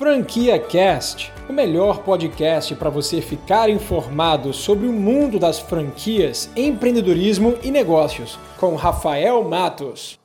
Franquia Cast, o melhor podcast para você ficar informado sobre o mundo das franquias, empreendedorismo e negócios, com Rafael Matos.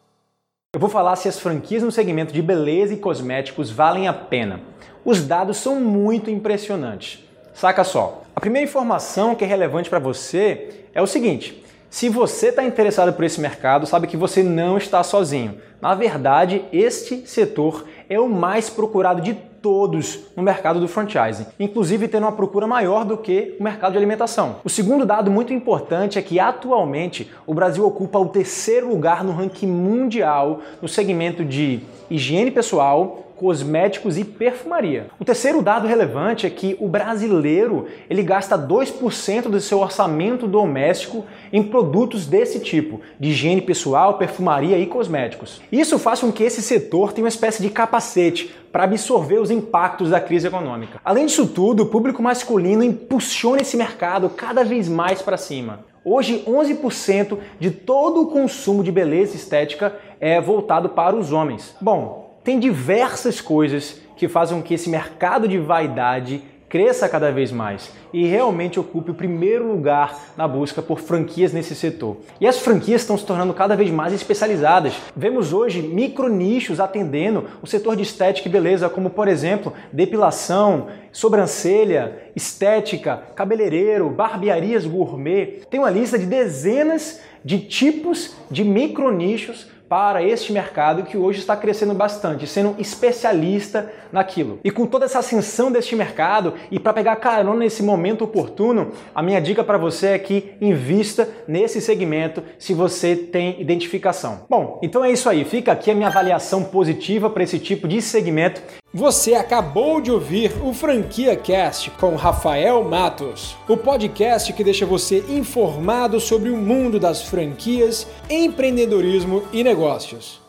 Eu vou falar se as franquias no segmento de beleza e cosméticos valem a pena. Os dados são muito impressionantes. Saca só. A primeira informação que é relevante para você é o seguinte: se você está interessado por esse mercado, sabe que você não está sozinho. Na verdade, este setor é o mais procurado de todos no mercado do franchising, inclusive tendo uma procura maior do que o mercado de alimentação. O segundo dado muito importante é que atualmente o Brasil ocupa o terceiro lugar no ranking mundial no segmento de higiene pessoal, cosméticos e perfumaria. O terceiro dado relevante é que o brasileiro ele gasta 2% do seu orçamento doméstico em produtos desse tipo, de higiene pessoal, perfumaria e cosméticos. Isso faz com que esse setor tenha uma espécie de capacete para absorver os impactos da crise econômica. Além disso tudo, o público masculino impulsiona esse mercado cada vez mais para cima. Hoje, 11% de todo o consumo de beleza estética é voltado para os homens. Bom, tem diversas coisas que fazem com que esse mercado de vaidade cresça cada vez mais e realmente ocupe o primeiro lugar na busca por franquias nesse setor. E as franquias estão se tornando cada vez mais especializadas. Vemos hoje micro nichos atendendo o setor de estética e beleza, como por exemplo, depilação, sobrancelha, estética, cabeleireiro, barbearias gourmet. Tem uma lista de dezenas de tipos de micro nichos para este mercado que hoje está crescendo bastante, sendo especialista naquilo. E com toda essa ascensão deste mercado e para pegar carona nesse momento oportuno, a minha dica para você é que invista nesse segmento se você tem identificação. Bom, então é isso aí. Fica aqui a minha avaliação positiva para esse tipo de segmento você acabou de ouvir o Franquia Cast com Rafael Matos, o podcast que deixa você informado sobre o mundo das franquias, empreendedorismo e negócios.